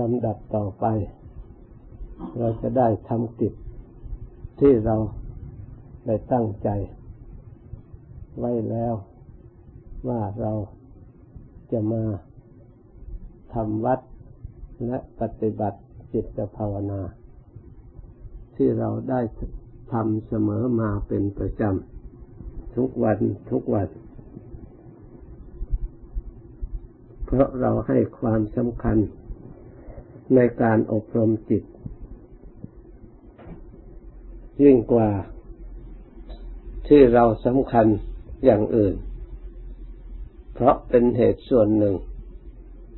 ลำดับต่อไป เราจะได้ทำกิจที่เราได้ตั้งใจ ไว้แล้วว่าเราจะมาทำวัดและปฏิบัติจิตภาวนา ที่เราได้ทำเสมอมาเป็นประจำ ทุกวันทุกวัน เพราะเราให้ความสำคัญ ในการอบรมจิต ยิ่งกว่าที่เราสำคัญอย่างอื่น เพราะเป็นเหตุส่วนหนึ่ง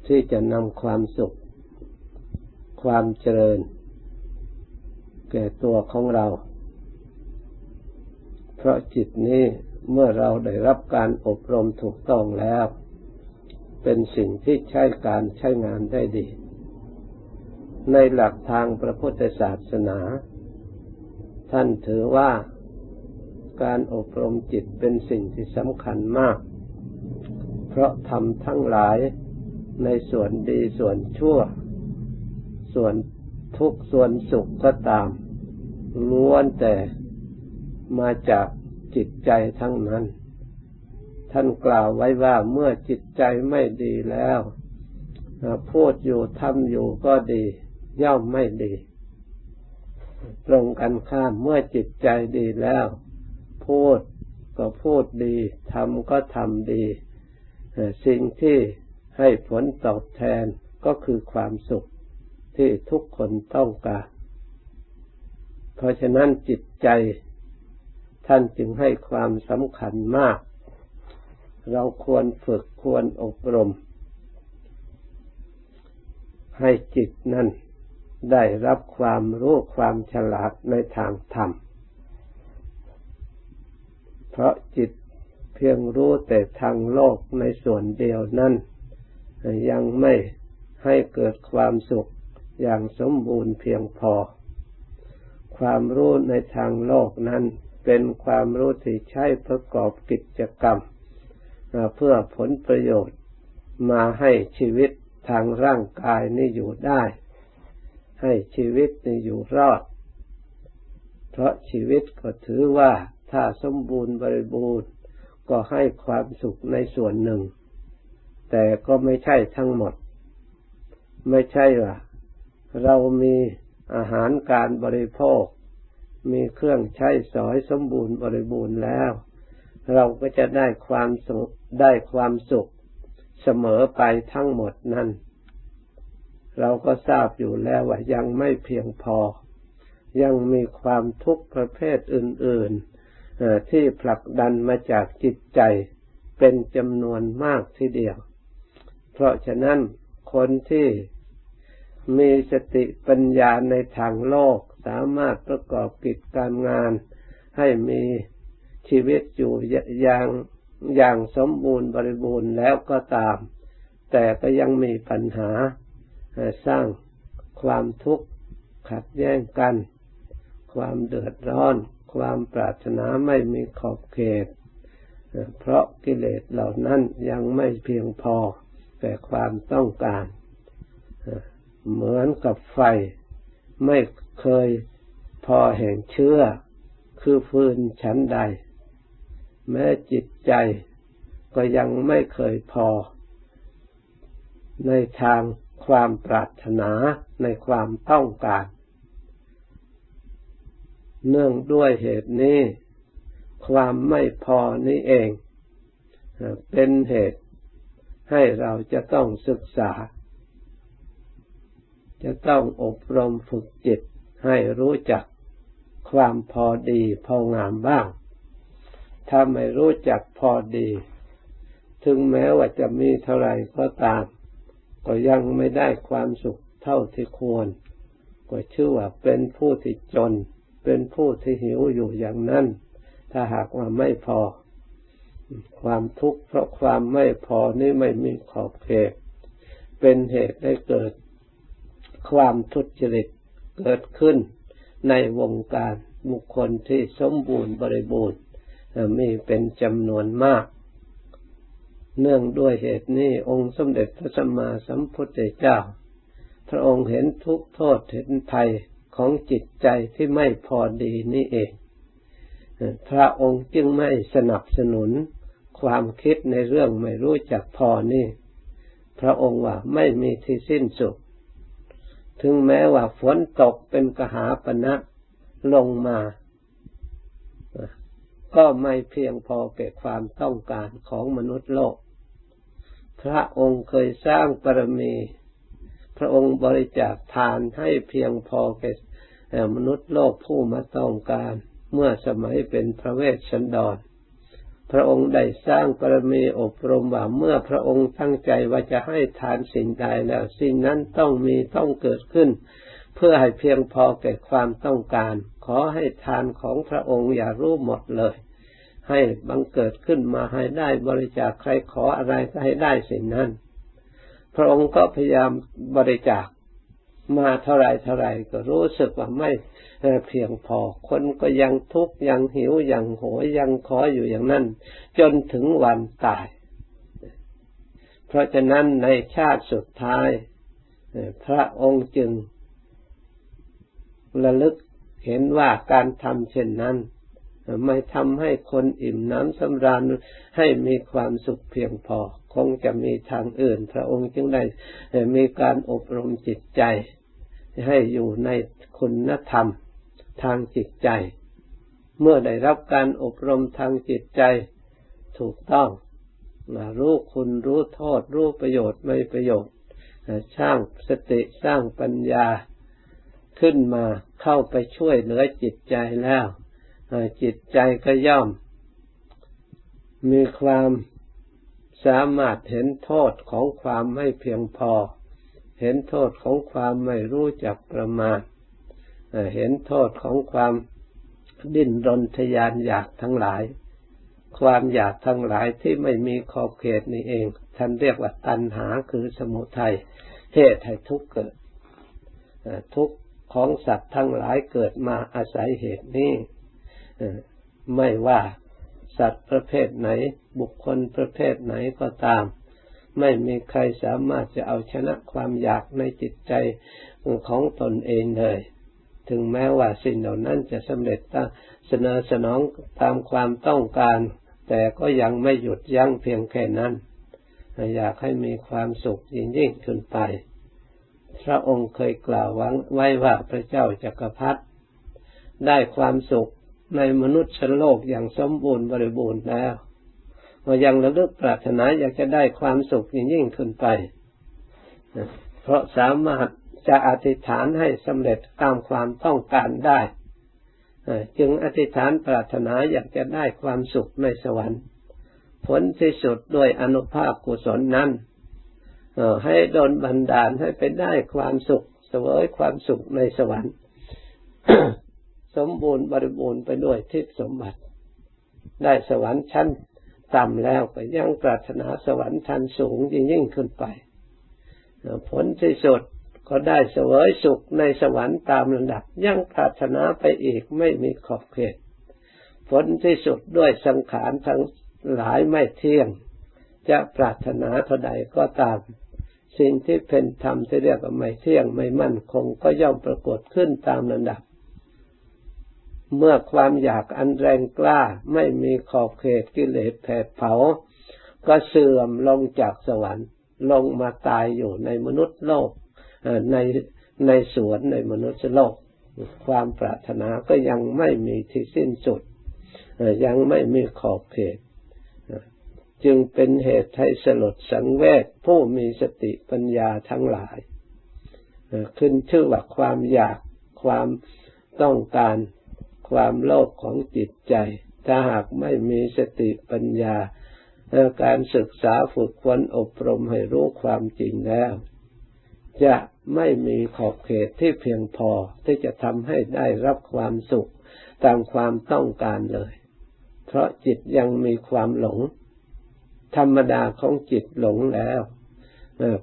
ที่จะนำความสุข ความเจริญ แก่ตัวของเรา เพราะจิตนี้เมื่อเราได้รับการอบรมถูกต้องแล้ว เป็นสิ่งที่ใช้การใช้งานได้ดี ในหลักทางพระพุทธศาสนา ท่านถือว่าการอบรมจิตเป็นสิ่งที่สำคัญมาก เพราะทำทั้งหลายในส่วนดีส่วนชั่ว ส่วนทุกส่วนสุขก็ตามล้วนแต่มาจากจิตใจทั้งนั้น ท่านกล่าวไว้ว่าเมื่อจิตใจไม่ดีแล้วพูดอยู่ทำอยู่ก็ดี ย่อมไม่ดี ตรงกันข้ามเมื่อจิตใจดีแล้ว พูดก็พูดดีทำก็ทำดี สิ่งที่ให้ผลตอบแทนก็คือความสุขที่ทุกคนต้องการ เพราะฉะนั้นจิตใจ ท่านจึงให้ความสำคัญมาก เราควรฝึกควรอบรม ให้จิตนั้น ได้รับความรู้ความฉลาดในทางธรรม เพราะจิตเพียงรู้แต่ทางโลกในส่วนเดียวนั้นยังไม่ให้เกิดความสุขอย่างสมบูรณ์เพียงพอ ความรู้ในทางโลกนั้นเป็นความรู้ที่ใช้ประกอบกิจกรรม เพื่อผลประโยชน์มาให้ชีวิตทางร่างกายนี้อยู่ได้ ให้ชีวิตอยู่รอด เพราะชีวิตก็ถือว่าถ้าสมบูรณ์บริบูรณ์ก็ให้ความสุขในส่วนหนึ่ง แต่ก็ไม่ใช่ทั้งหมด ไม่ใช่ว่าเรามีอาหารการบริโภค มีเครื่องใช้สอยสมบูรณ์บริบูรณ์แล้ว เราก็จะได้ความสุขได้ความสุขเสมอไปทั้งหมดนั่น เราก็ทราบอยู่แล้วว่ายังไม่เพียงพอ ยังมีความทุกข์ประเภทอื่นๆที่ผลักดันมาจากจิตใจเป็นจำนวนมากทีเดียว เพราะฉะนั้นคนที่มีสติปัญญาในทางโลกสามารถประกอบกิจการงาน ให้มีชีวิตอยู่อย่างอย่างสมบูรณ์บริบูรณ์แล้วก็ตาม แต่ก็ยังมีปัญหา สร้างความทุกข์ขัดแย้งกัน ความเดือดร้อน ความปรารถนาไม่มีขอบเขต เพราะกิเลสเหล่านั้นยังไม่เพียงพอแต่ความต้องการ เหมือนกับไฟ ไม่เคยพอแห่งเชื้อ คือฟืนชั้นใด แม้จิตใจก็ยังไม่เคยพอ ในทาง ความปรารถนาในความต้องการ เนื่องด้วยเหตุนี้ ความไม่พอนี้เอง เป็นเหตุให้เราจะต้องศึกษา จะต้องอบรมฝึกจิตให้รู้จักความพอดีพองามบ้าง ถ้าไม่รู้จักพอดี ถึงแม้ว่าจะมีเท่าไรก็ตาม ก็ยังไม่ได้ความสุขเท่าที่ควร ก็ชื่อว่าเป็นผู้ที่จน เป็นผู้ที่หิวอยู่อย่างนั้น ถ้าหากว่าไม่พอ ความทุกข์เพราะความไม่พอนี่ไม่มีขอบเขต เป็นเหตุให้เกิดความทุจริตเกิดขึ้นในวงการบุคคลที่สมบูรณ์บริบูรณ์มีเป็นจำนวนมาก เนื่องด้วยเหตุนี้องค์สมเด็จพระสัมมาสัมพุทธเจ้า พระองค์เห็นทุกโทษเห็นภัยของจิตใจที่ไม่พอดีนี่เอง พระองค์จึงไม่สนับสนุนความคิดในเรื่องไม่รู้จักพอนี่ พระองค์ว่าไม่มีที่สิ้นสุด ถึงแม้ว่าฝนตกเป็นกหาปณะลงมา ก็ไม่เพียงพอแก่ความต้องการของมนุษย์โลก พระองค์เคยสร้างปรมี พระองค์บริจาคทานให้เพียงพอแก่มนุษย์โลกผู้มาต้องการ เมื่อสมัยเป็นพระเวสสันดร พระองค์ได้สร้างปรมีอบรมว่าเมื่อพระองค์ตั้งใจว่าจะให้ทานสิ่งใดแล้วสิ่งนั้นต้องมีต้องเกิดขึ้น เพื่อให้เพียงพอแก่ความต้องการ ขอให้ทานของพระองค์อย่ารู้หมดเลย ให้บังเกิดขึ้นมาให้ได้บริจาคใครขออะไรก็ให้ได้สิ่งนั้น พระองค์ก็พยายามบริจาคมาเท่าไรเท่าไรก็รู้สึกว่าไม่เพียงพอ คนก็ยังทุกข์ยังหิวยังโหยยังขออยู่อย่างนั้น จนถึงวันตาย เพราะฉะนั้นในชาติสุดท้าย พระองค์จึง ระลึกเห็นว่าการทำเช่นนั้น ไม่ทำให้คนอิ่มน้ำสำราญให้มีความสุขเพียงพอ คงจะมีทางอื่น พระองค์จึงได้มีการอบรมจิตใจ ให้อยู่ในคุณธรรมทางจิตใจ เมื่อได้รับการอบรมทางจิตใจถูกต้องรู้คุณรู้โทษ รู้ประโยชน์ไม่ประโยชน์ สร้างสติสร้างปัญญา ขึ้นมาเข้าไปช่วยเหลือจิตใจแล้วจิตใจก็ย่อม มีความสามารถเห็นโทษของความไม่เพียงพอ เห็นโทษของความไม่รู้จักประมาณ เห็นโทษของความดิ้นรนทยานอยากทั้งหลาย ความอยากทั้งหลายที่ไม่มีขอบเขตนี่เอง ท่านเรียกว่าตัณหาคือสมุทัยเหตุให้ทุกข์เกิดทุกข์ ของสัตว์ทั้งหลายเกิดมาอาศัยเหตุนี้ไม่ว่าสัตว์ประเภทไหน บุคคลประเภทไหนก็ตาม ไม่มีใครสามารถจะเอาชนะความอยากในจิตใจของตนเองเลย ถึงแม้ว่าสิ่งเหล่านั้นจะสำเร็จตั้งเสนอสนองตามความต้องการ แต่ก็ยังไม่หยุดยั้งเพียงแค่นั้น อยากให้มีความสุขยิ่งยิ่งขึ้นไป พระองค์เคยกล่าวไว้ว่าพระเจ้าจักรพรรดิได้ความสุขในมนุษย์ชนโลกอย่างสมบูรณ์บริบูรณ์แล้วว่ายังระลึกปรารถนาอยากจะได้ความสุขยิ่งยิ่งขึ้นไป เพราะสามารถจะอธิษฐานให้สำเร็จตามความต้องการได้จึงอธิษฐานปรารถนาอยากจะได้ความสุขในสวรรค์ ผลที่สุดด้วยอนุภาพกุศลนั้น ให้โดนบันดาลให้ไปได้ความสุขเสวยความสุขในสวรรค์ สมบูรณ์บริบูรณ์ไปด้วยทิพย์สมบัติ ได้สวรรค์ชั้นต่ำแล้วก็ยังปรารถนาสวรรค์ชั้นสูงยิ่งยิ่งขึ้นไป ผลที่สุดก็ได้เสวยสุขในสวรรค์ตามระดับ ยังปรารถนาไปอีกไม่มีขอบเขต ผลที่สุดด้วยสังขารทั้งหลายไม่เที่ยง จะปรารถนาเท่าใดก็ตาม สิ่งที่เป็นธรรมที่เรียกว่าไม่เที่ยงไม่มั่นคงก็ย่อมปรากฏขึ้นตามระดับ เมื่อความอยากอันแรงกล้าไม่มีขอบเขตกิเลสแผดเผา ก็เสื่อมลงจากสวรรค์ ลงมาตายอยู่ในมนุษย์โลกในในสวนในมนุษย์โลก ความปรารถนาก็ยังไม่มีที่สิ้นสุดยังไม่มีขอบเขต จึงเป็นเหตุให้สลดสังเวชผู้มีสติปัญญาทั้งหลาย ขึ้นชื่อว่าความอยากความต้องการความโลภของจิตใจ ถ้าหากไม่มีสติปัญญา การศึกษาฝึกฝนอบรมให้รู้ความจริงแล้ว จะไม่มีขอบเขตที่เพียงพอที่จะทำให้ได้รับความสุขตามความต้องการเลย เพราะจิตยังมีความหลง ธรรมดาของจิตหลงแล้ว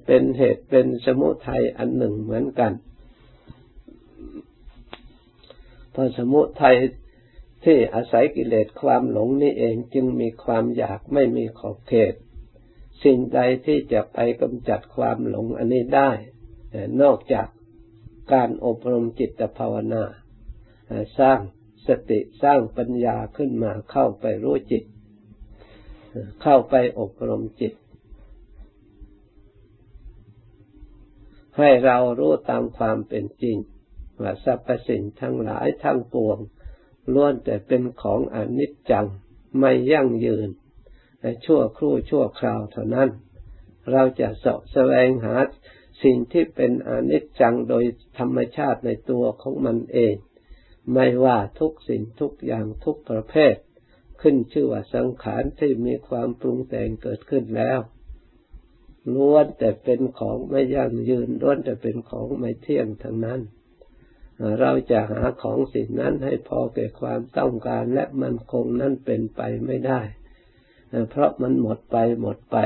เป็นเหตุเป็นสมุทัยอันหนึ่งเหมือนกันพราะสมุทัยที่อาศัยกิเลสความหลงนี่เองจึงมีความอยากไม่มีขอบเขต สิ่งใดที่จะไปกำจัดความหลงอันนี้ได้ นอกจากการอบรมจิตภาวนา สร้างสติสร้างปัญญาขึ้นมาเข้าไปรู้จิต เข้าไปอบรมจิต ให้เรารู้ตามความเป็นจริงว่าสรรพสิ่งทั้งหลายทั้งปวงล้วนแต่เป็นของอนิจจังไม่ยั่งยืนชั่วครู่ชั่วคราวเท่านั้น เราจะสอบแสวงหาสิ่งที่เป็นอนิจจังโดยธรรมชาติในตัวของมันเอง ไม่ว่าทุกสิ่งทุกอย่างทุกประเภท ขึ้นชื่อว่าสังขารที่มีความปรุงแต่งเกิดขึ้นแล้วล้วนแต่เป็นของไม่ยั่งยืนล้วนแต่เป็นของไม่เที่ยงทั้งนั้น เราจะหาของสิ่งนั้นให้พอแก่ความต้องการและมันคงนั้นเป็นไปไม่ได้ เพราะมันหมดไปหมดไป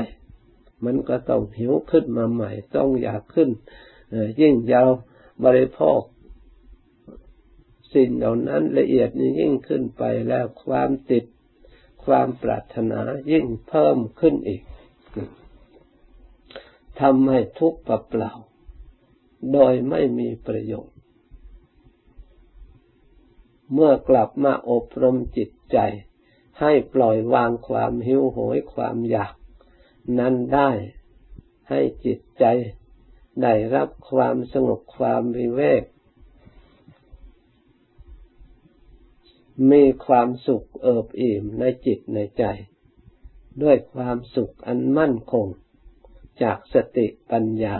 มันก็ต้องหิวขึ้นมาใหม่ ต้องอยากขึ้น ยิ่งยาวบริโภคสิ่งเหล่านั้นละเอียดนี้ยิ่งขึ้นไปแล้วความติด ความปรารถนายิ่งเพิ่มขึ้นอีกทำให้ทุกข์เปล่า โดยไม่มีประโยชน์ เมื่อกลับมาอบรมจิตใจ ให้ปล่อยวางความหิวโหยความอยาก นั้นได้ให้จิตใจได้รับความสงบความวิเวก มีความสุขเอิบอิ่มในจิตในใจ ด้วยความสุขอันมั่นคง จากสติปัญญา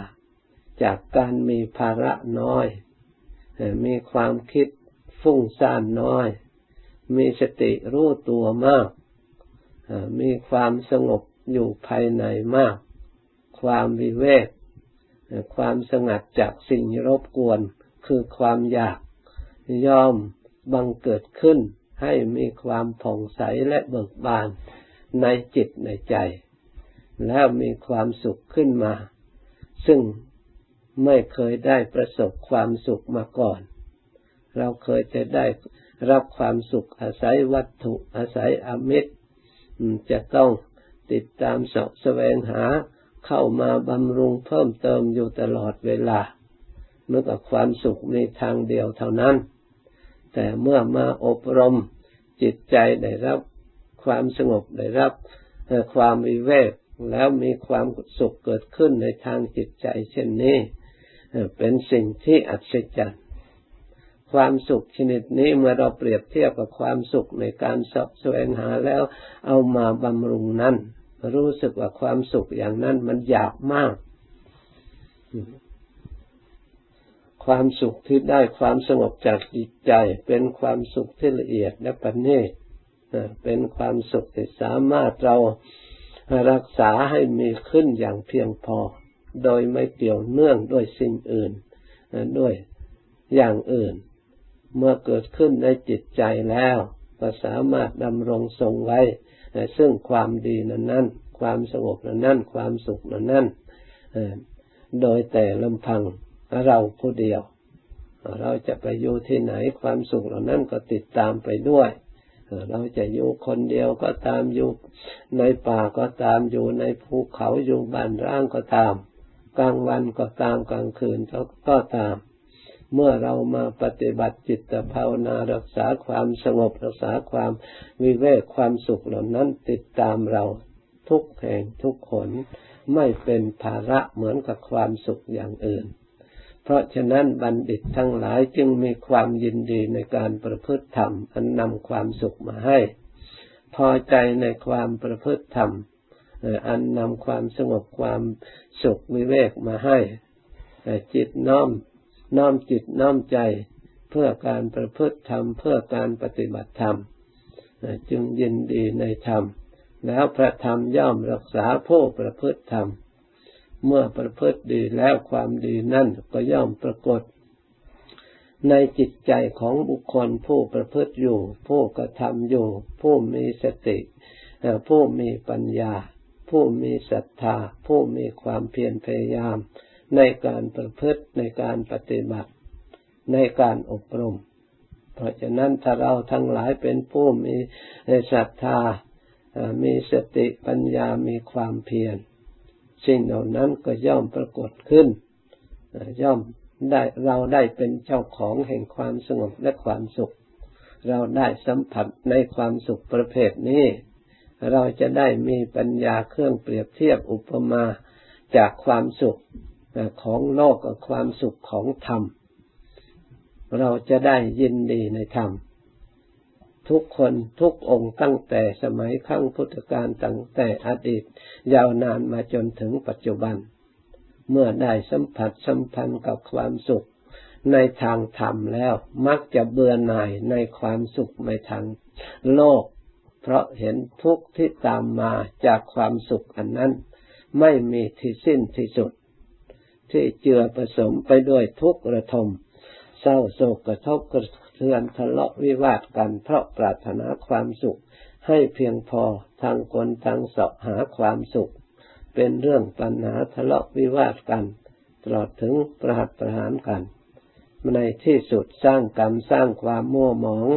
จากการมีภาระน้อย มีความคิดฟุ้งซ่านน้อย มีสติรู้ตัวมาก มีความสงบอยู่ภายในมาก ความวิเวก ความสงัดจากสิ่งรบกวนคือความอยากย่อม บังเกิดขึ้นให้มีความผ่องใสและเบิกบานในจิตในใจ แล้วมีความสุขขึ้นมา ซึ่งไม่เคยได้ประสบความสุขมาก่อน เราเคยจะได้รับความสุขอาศัยวัตถุอาศัยอมิตร จะต้องติดตามสอบแสวงหาเข้ามาบำรุงเพิ่มเติมอยู่ตลอดเวลา เมื่อกับความสุขมีทางเดียวเท่านั้น แต่เมื่อมาอบรมจิตใจได้รับความสงบได้รับความวิเวกแล้วมีความสุขเกิดขึ้นในทางจิตใจ เช่นนี้ เป็นสิ่งที่อัศจรรย์ความสุขชนิดนี้เมื่อเราเปรียบเทียบกับความสุขในการสอบแสวงหาแล้วเอามาบำรุงนั้น รู้สึกว่าความสุขอย่างนั้นมันหยาบมาก ความสุขที่ได้ความสงบจากจิตใจ เป็นความสุขที่ละเอียดและประณีตเป็นความสุขที่สามารถเรารักษาให้มีขึ้นอย่างเพียงพอ โดยไม่เกี่ยวเนื่องด้วยสิ่งอื่น ด้วยอย่างอื่น เมื่อเกิดขึ้นในจิตใจแล้ว ก็สามารถดำรงทรงไว้ ซึ่งความดีนั้นนั้นความสงบนั้นนั้นความสุขนั้นนั้นโดยแต่ลำพัง เราผู้เดียว เราจะไปอยู่ที่ไหนความสุขเหล่านั้นก็ติดตามไปด้วย เราจะอยู่คนเดียวก็ตามอยู่ในป่าก็ตามอยู่ในภูเขาอยู่บ้านร่างก็ตาม กลางวันก็ตามกลางคืนก็ตาม เมื่อเรามาปฏิบัติจิตภาวนารักษาความสงบรักษาความวิเวกความสุขเหล่านั้นติดตามเราทุกแห่งทุกคนไม่เป็นภาระเหมือนกับความสุขอย่างอื่น เพราะฉะนั้นบัณฑิตทั้งหลายจึงมีความยินดีในการประพฤติธรรม อันนำความสุขมาให้ พอใจในความประพฤติธรรม อันนำความสงบความสุขวิเวกมาให้ จิตน้อมน้อมจิตน้อมใจเพื่อการประพฤติธรรม เพื่อการปฏิบัติธรรม จึงยินดีในธรรม แล้วพระธรรมย่อมรักษาผู้ประพฤติธรรม เมื่อประพฤติดีแล้วความดีนั่นก็ย่อมปรากฏ ในจิตใจของบุคคลผู้ประพฤติอยู่ ผู้กระทำอยู่ ผู้มีสติผู้มีปัญญา ผู้มีศรัทธา ผู้มีความเพียรพยายาม ในการประพฤติในการปฏิบัติ ในการอบรม เพราะฉะนั้นถ้าเราทั้งหลายเป็นผู้มีศรัทธามีสติปัญญามีความเพียร สิ่งเหล่านั้นก็ย่อมปรากฏขึ้น ย่อมได้เราได้เป็นเจ้าของแห่งความสงบและความสุข เราได้สัมผัสในความสุขประเภทนี้ เราจะได้มีปัญญาเครื่องเปรียบเทียบอุปมาจากความสุขของโลกกับความสุขของธรรม เราจะได้ยินดีในธรรม ทุกคนทุกองค์ตั้งแต่สมัยขั้งพุทธกาลตั้งแต่อดีต ยาวนานมาจนถึงปัจจุบัน เมื่อได้สัมผัสสัมพันธ์กับความสุข ในทางธรรมแล้วมักจะเบื่อหน่ายในความสุขในทางโลก เพราะเห็นทุกข์ที่ตามมาจากความสุขอันนั้น ไม่มีที่สิ้นที่สุด ที่เจือผสมไปด้วยทุกข์ระทมเศร้าโศกกระทบกระ ทือนทะเลาะวิวาทกัน เพราะปรารถนาความสุข ให้เพียงพอทางคนทางสอบหาความสุข เป็นเรื่องปัญหาทะเลาะวิวาทกัน ตลอดถึงประหัตประหารกันในที่สุดสร้างกรรมสร้างความมั่วหมอง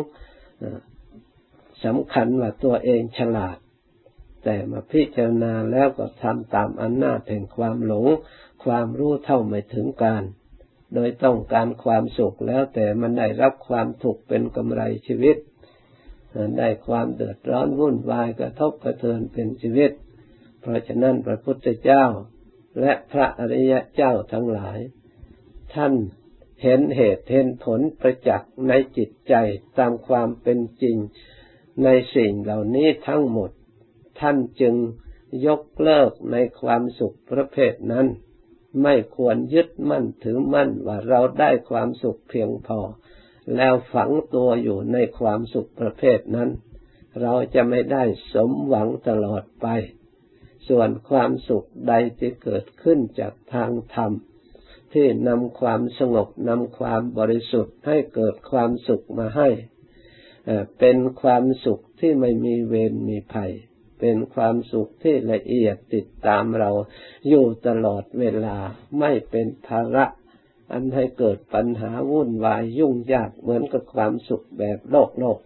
สำคัญว่าตัวเองฉลาด แต่มาพิจารณาแล้วก็ทำตามอำนาจแห่งความหลง ความรู้เท่าไม่ถึงการ โดยต้องการความสุขแล้วแต่มันได้รับความถูกเป็นกำไรชีวิต ได้ความเดือดร้อนวุ่นวายกระทบกระเทือนเป็นชีวิต เพราะฉะนั้นพระพุทธเจ้า และพระอริยะเจ้าทั้งหลาย ท่านเห็นเหตุเห็นผลประจักษ์ในจิตใจตามความเป็นจริงในสิ่งเหล่านี้ทั้งหมด ท่านจึงยกเลิกในความสุขประเภทนั้น ไม่ควรยึดมั่นถือมั่นว่าเราได้ความสุขเพียงพอ แล้วฝังตัวอยู่ในความสุขประเภทนั้น เราจะไม่ได้สมหวังตลอดไป ส่วนความสุขใดที่เกิดขึ้นจากทางธรรม ที่นำความสงบนำความบริสุทธิ์ให้เกิดความสุขมาให้ เป็นความสุขที่ไม่มีเวรมีภัย เป็นความสุขที่ละเอียดติดตามเราอยู่ตลอดเวลาไม่เป็นภาระ อันให้เกิดปัญหาวุ่นวายยุ่งยากเหมือนกับความสุขแบบโลกโลก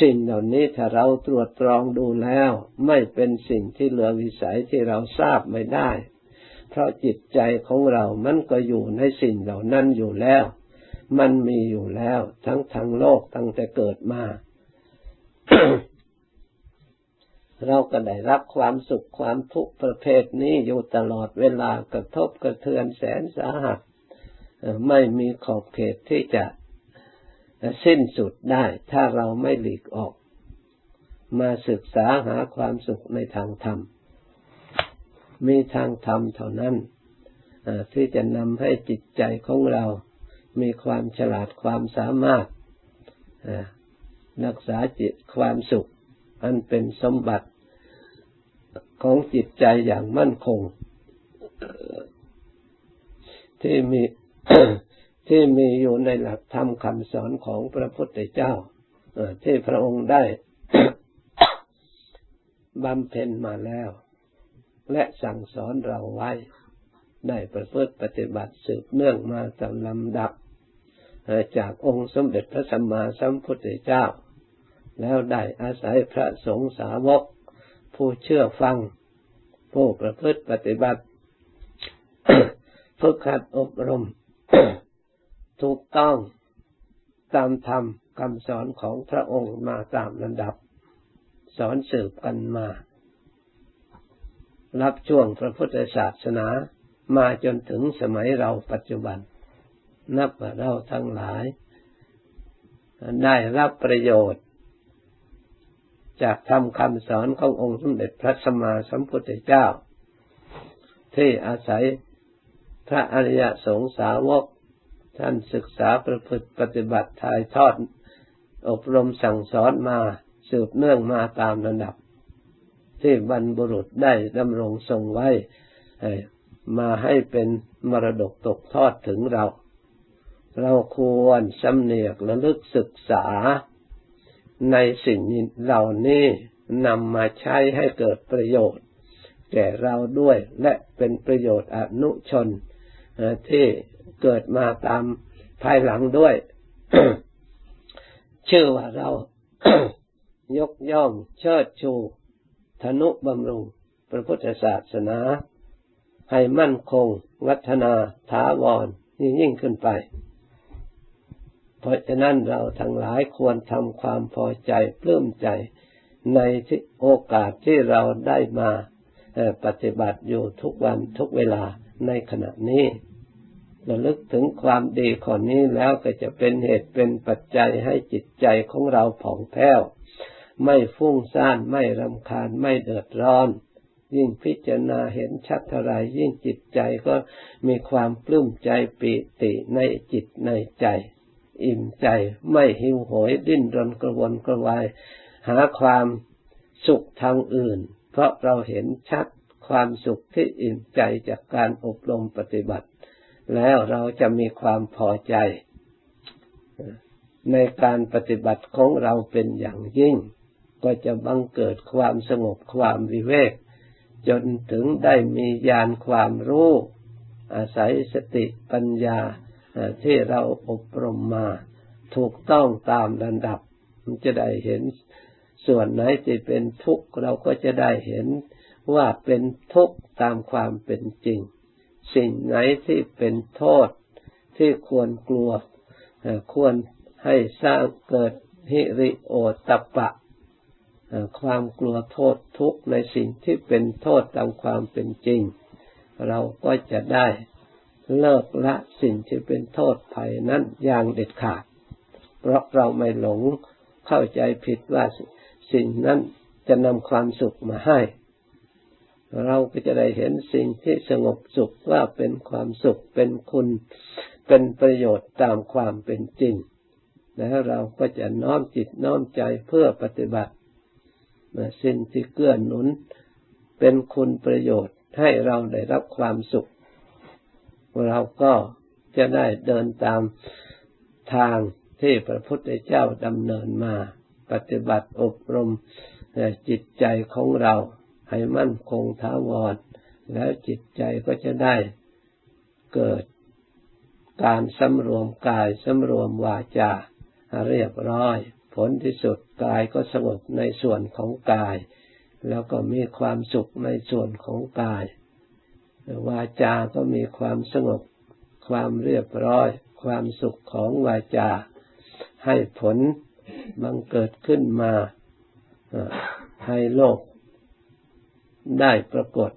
สิ่งเหล่านี้ถ้าเราตรวจตรองดูแล้ว ไม่เป็นสิ่งที่เหลือวิสัยที่เราทราบไม่ได้ เพราะจิตใจของเรามันก็อยู่ในสิ่งเหล่านั้นอยู่แล้ว มันมีอยู่แล้ว ทั้งทางโลกตั้งแต่เกิดมา เราก็ได้รับความสุขความทุกข์ประเภทนี้อยู่ตลอดเวลากระทบกระเทือนแสนสาหัสไม่มีขอบเขตที่จะสิ้นสุดได้ ถ้าเราไม่หลีกออก มาศึกษาหาความสุขในทางธรรม มีทางธรรมเท่านั้นที่จะนำให้จิตใจของเรา มีความฉลาดความสามารถรักษาจิตความสุขอันเป็นสมบัติ ของจิตใจอย่างมั่นคง ที่มีที่มีอยู่ในหลักธรรมคำสอนของพระพุทธเจ้าที่พระองค์ได้บำเพ็ญมาแล้ว และสั่งสอนเราไว้ ได้ประพฤติปฏิบัติสืบเนื่องมาตามลำดับ จากองค์สมเด็จพระสัมมาสัมพุทธเจ้า แล้วได้อาศัยพระสงฆ์สาวก ผู้เชื่อฟัง ผู้ประพฤติปฏิบัติ ฝึกหัดอบรม ถูกต้องตามธรรมคำสอนของพระองค์มาตามลำดับ สอนสืบกันมา รับช่วงพระพุทธศาสนามาจนถึงสมัยเราปัจจุบัน นับว่าเราทั้งหลาย ได้รับประโยชน์ จากทำคำสอนขององค์สมเด็จพระสัมมาสัมพุทธเจ้า ที่อาศัยพระอริยสงสาวก ท่านศึกษาประพฤติปฏิบัติถ่ายทอด อบรมสั่งสอนมาสืบเนื่องมาตามระดับ ที่บรรบุรุษได้ดำรงทรงไว้มาให้เป็นมรดกตกทอดถึงเรา เราควรสำเนียกระลึกศึกษา ในสิ่งเหล่านี้นำมาใช้ให้เกิดประโยชน์ แก่เราด้วยและเป็นประโยชน์อนุชนที่เกิดมาตามภายหลังด้วย ชื่อว่าเรายกย่องเชิดชูธนุบำรุงพระพุทธศาสนา ให้มั่นคง วัฒนาถาวรยิ่งยิ่งขึ้นไป เพราะฉะนั้นเราทั้งหลายควรทำความพอใจปลื้มใจในที่โอกาสที่เราได้มาปฏิบัติอยู่ทุกวันทุกเวลาในขณะนี้ระลึกถึงความดีข้อนี้แล้วก็จะเป็นเหตุเป็นปัจจัยให้จิตใจของเราผ่องแผ้ว ไม่ฟุ้งซ่านไม่รำคาญไม่เดือดร้อน ยิ่งพิจารณาเห็นชัดเท่าไรยิ่งจิตใจก็มีความปลื้มใจปีติในจิตในใจ อิ่มใจ ไม่หิวโหยดิ้นรนกระวนกระวาย หาความสุขทางอื่น เพราะเราเห็นชัดความสุขที่อิ่มใจจากการอบรมปฏิบัติ แล้วเราจะมีความพอใจ ในการปฏิบัติของเราเป็นอย่างยิ่ง ก็จะบังเกิดความสงบความวิเวก จนถึงได้มีญาณความรู้ อาศัยสติปัญญา ที่เราอบรมมาถูกต้องตามระดับมันจะได้เห็นส่วนไหนที่เป็นทุกข์เราก็จะได้เห็นว่าเป็นทุกข์ตามความเป็นจริง สิ่งไหนที่เป็นโทษที่ควรกลัวควรให้สร้างเกิดฮิริโอตปะ ความกลัวโทษทุกในสิ่งที่เป็นโทษตามความเป็นจริง เราก็จะได้ เลิกละสิ่งที่เป็นโทษภัยนั้นอย่างเด็ดขาด เพราะเราไม่หลงเข้าใจผิดว่าสิ่งนั้นจะนำความสุขมาให้ เราก็จะได้เห็นสิ่งที่สงบสุขว่าเป็นความสุขเป็นคุณเป็นประโยชน์ตามความเป็นจริง แล้วเราก็จะน้อมจิตน้อมใจเพื่อปฏิบัติสิ่งที่เกื้อหนุนเป็นคุณประโยชน์ให้เราได้รับความสุข เราก็จะได้เดินตามทางที่พระพุทธเจ้าดำเนินมา ปฏิบัติอบรมจิตใจของเรา ให้มั่นคงถาวร แล้วจิตใจก็จะได้เกิดการสำรวมกายสำรวมวาจาเรียบร้อย ผลที่สุดกายก็สงบในส่วนของกาย แล้วก็มีความสุขในส่วนของกาย วาจาก็มีความสงบ ความเรียบร้อย ความสุขของวาจา ให้ผลบังเกิดขึ้นมาให้โลกได้ปรากฏ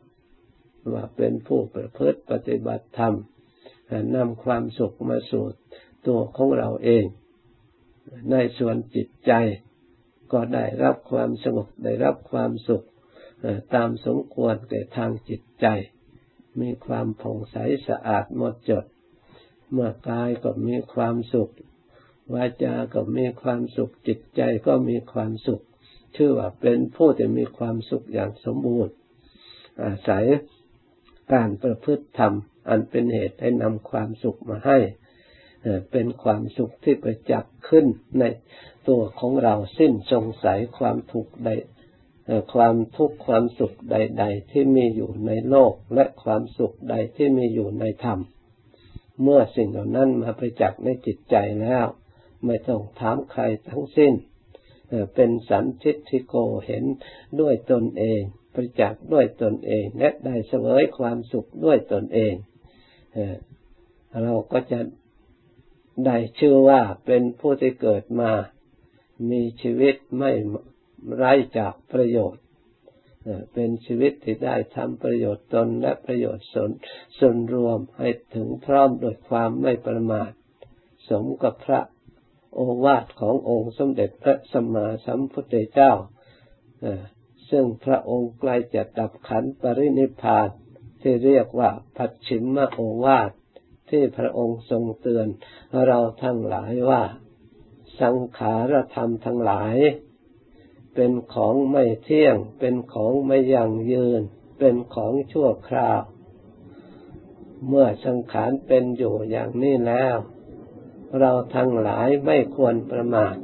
ว่าเป็นผู้ประพฤติปฏิบัติธรรมนำความสุขมาสู่ตัวของเราเอง ในส่วนจิตใจก็ได้รับความสงบได้รับความสุขตามสมควรแก่ทางจิตใจ มีความผ่องใสสะอาดหมดจด เมื่อกายก็มีความสุข วาจาก็มีความสุข จิตใจก็มีความสุข ชื่อว่าเป็นผู้ที่มีความสุขอย่างสมบูรณ์ อาศัยการประพฤติธรรม อันเป็นเหตุให้นำความสุขมาให้ เป็นความสุขที่ประจักษ์ขึ้นในตัวของเราสิ้นสงสัยความทุกข์ใด ความทุกข์ความสุขใด ๆ ที่มีอยู่ในโลกและความสุขใดที่มีอยู่ในธรรม เมื่อสิ่งเหล่านั้นมาประจักษ์ในจิตใจแล้ว ไม่ต้องถามใครทั้งสิ้น เป็นสันทิฏฐิโกเห็นด้วยตนเอง ประจักษ์ด้วยตนเองและได้เสวยความสุขด้วยตนเองเราก็จะได้ชื่อว่าเป็นผู้ที่เกิดมา มีชีวิตไม่ ไร้จากประโยชน์ เป็นชีวิตที่ได้ทำประโยชน์ตนและประโยชน์ส่วนส่วนรวมให้ถึงพร้อมโดยความไม่ประมาท สมกับพระโอวาทขององค์สมเด็จพระสัมมาสัมพุทธเจ้า ซึ่งพระองค์ใกล้จะดับขันปรินิพานที่เรียกว่าปัจฉิมโอวาทที่พระองค์ทรงเตือนเราทั้งหลายว่า สังขารธรรมทั้งหลาย เป็นของไม่เที่ยง เป็นของไม่ยั่งยืน เป็นของชั่วคราว เมื่อสังขารเป็นอยู่อย่างนี้แล้ว เราทั้งหลายไม่ควรประมาท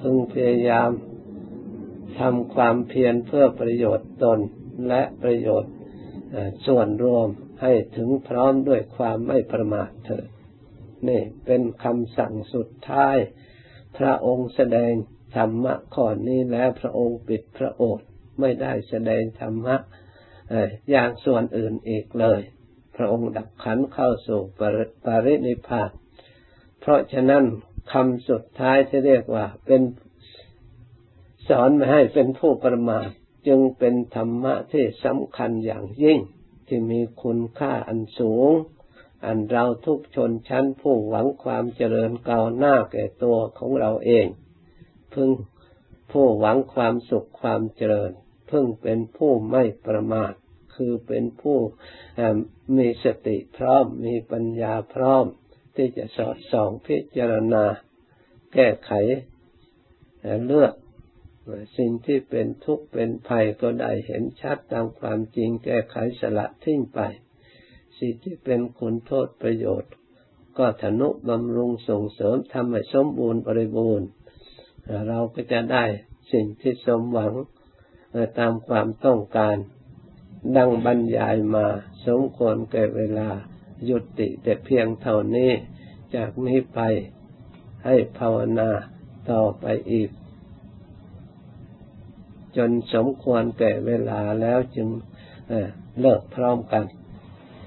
พึงพยายามทำความเพียรเพื่อประโยชน์ตนและประโยชน์ส่วนรวมให้ถึงพร้อมด้วยความไม่ประมาทเถิดนี่เป็นคำสั่งสุดท้าย พระองค์แสดง ธรรมะข้อนี้แล้วพระองค์ปิดพระโอษฐ์ไม่ได้แสดงธรรมะอย่างส่วนอื่นอีกเลย พระองค์ดับขันเข้าสู่ปรินิพพาน เพราะฉะนั้นคำสุดท้ายที่เรียกว่าเป็นสอนไม่ให้เป็นผู้ประมาทจึงเป็นธรรมะที่สำคัญอย่างยิ่ง ที่มีคุณค่าอันสูง อันเราทุกชนชั้นผู้หวังความเจริญก้าวหน้าแก่ตัวของเราเอง พึงผู้หวังความสุขความเจริญ พึงเป็นผู้ไม่ประมาท คือเป็นผู้มีสติพร้อม มีปัญญาพร้อม ที่จะสอดส่องพิจารณา แก้ไขเลือกสิ่งที่เป็นทุกข์เป็นภัยก็ได้เห็นชัดตามความจริงแก้ไขสละทิ้งไป สิ่งที่เป็นคุณโทษประโยชน์ ก็ทนุบำรุงส่งเสริมทำให้สมบูรณ์บริบูรณ์ เราก็จะได้สิ่งที่สมหวังตามความต้องการ ดังบรรยายมาสมควรแก่เวลายุติแต่เพียงเท่านี้จากนี้ไปให้ภาวนาต่อไปอีก จนสมควรแก่เวลาแล้วจึงเลิกพร้อมกัน